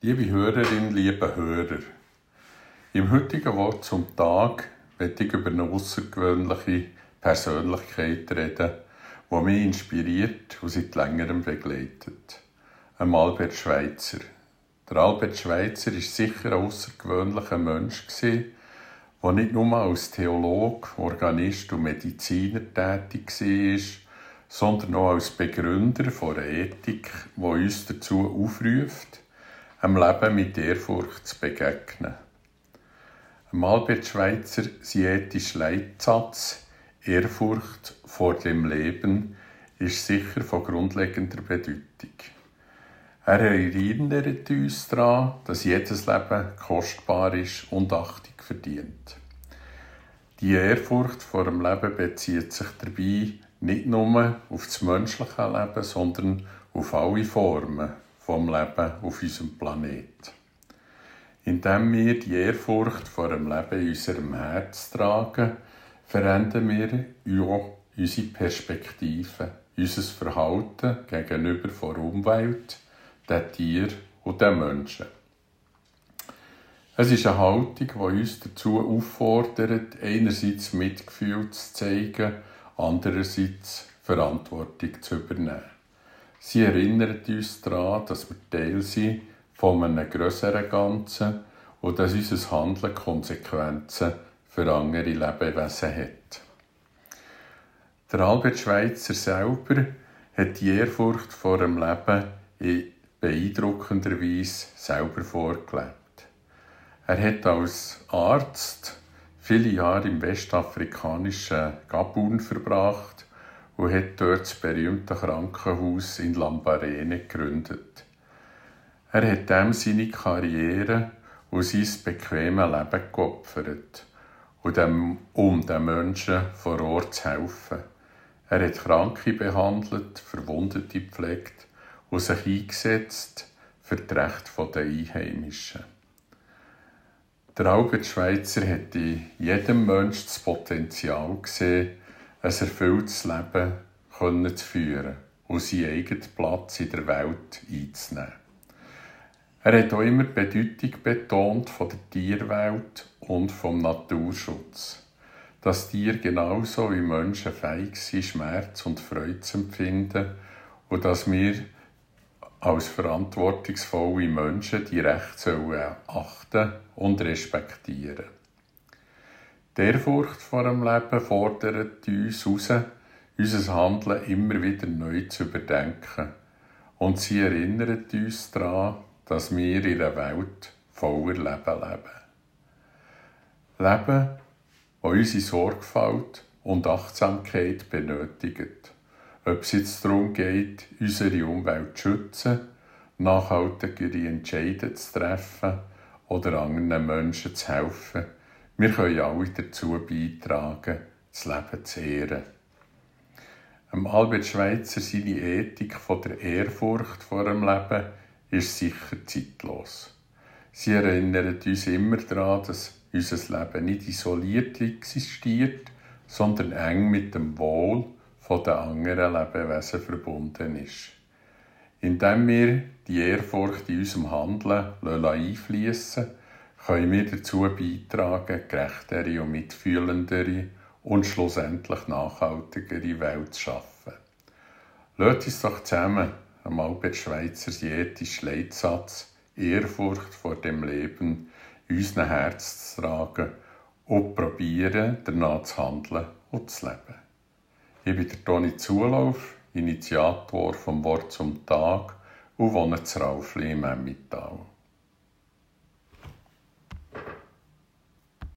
Liebe Hörerinnen, liebe Hörer, im heutigen Wort zum Tag werde ich über eine außergewöhnliche Persönlichkeit reden, die mich inspiriert und seit längerem begleitet. Ein Albert Schweitzer. Der Albert Schweitzer ist sicher ein außergewöhnlicher Mensch der nicht nur als Theologe, Organist und Mediziner tätig war, sondern auch als Begründer von einer Ethik, die uns dazu aufruft, einem Leben mit Ehrfurcht zu begegnen. Albert Schweitzer sein ethischer Leitsatz Ehrfurcht vor dem Leben ist sicher von grundlegender Bedeutung. Er erinnert uns daran, dass jedes Leben kostbar ist und Achtung verdient. Die Ehrfurcht vor dem Leben bezieht sich dabei nicht nur auf das menschliche Leben, sondern auf alle Formen vom Leben auf unserem Planet. Indem wir die Ehrfurcht vor dem Leben in unserem Herz tragen, verändern wir auch unsere Perspektive, unser Verhalten gegenüber der Umwelt, den Tieren und den Menschen. Es ist eine Haltung, die uns dazu auffordert, einerseits Mitgefühl zu zeigen, andererseits Verantwortung zu übernehmen. Sie erinnert uns daran, dass wir Teil sind von einem grösseren Ganzen und dass unser Handeln Konsequenzen für andere Lebewesen hat. Der Albert Schweitzer selber hat die Ehrfurcht vor dem Leben in beeindruckender Weise selber vorgelebt. Er hat als Arzt viele Jahre im westafrikanischen Gabun verbracht und hat dort das berühmte Krankenhaus in Lambarene gegründet. Er hat dem seine Karriere und sein bequemes Leben geopfert, um den Menschen vor Ort zu helfen. Er hat Kranke behandelt, Verwundete gepflegt und sich eingesetzt für die Rechte der Einheimischen. Der Albert Schweitzer hat in jedem Menschen das Potenzial gesehen, ein erfülltes Leben zu führen und seinen eigenen Platz in der Welt einzunehmen. Er hat auch immer die Bedeutung betont von der Tierwelt und vom Naturschutz. Dass Tiere genauso wie Menschen fähig sind, Schmerz und Freude zu empfinden und dass wir als verantwortungsvolle Menschen die Rechte achten und respektieren. Die Ehrfurcht vor dem Leben fordert uns heraus, unser Handeln immer wieder neu zu überdenken. Und sie erinnert uns daran, dass wir in einer Welt voller Leben leben. Leben, das unsere Sorgfalt und Achtsamkeit benötigt. Ob es jetzt darum geht, unsere Umwelt zu schützen, nachhaltigere Entscheidungen zu treffen oder anderen Menschen zu helfen, wir können alle dazu beitragen, das Leben zu ehren. Albert Schweitzer seine Ethik von der Ehrfurcht vor dem Leben ist sicher zeitlos. Sie erinnert uns immer daran, dass unser Leben nicht isoliert existiert, sondern eng mit dem Wohl den anderen Lebewesen verbunden ist. Indem wir die Ehrfurcht in unserem Handeln einfließen können wir dazu beitragen, gerechtere und mitfühlendere und schlussendlich nachhaltigere Welt zu schaffen. Lasst uns doch zusammen am Albert Schweitzer ethischen Leitsatz Ehrfurcht vor dem Leben in unseren Herz zu tragen und probieren, danach zu handeln und zu leben. Ich bin der Toni Zulauf, Initiator vom Wort zum Tag und wohne zu Raufli im Emmittal.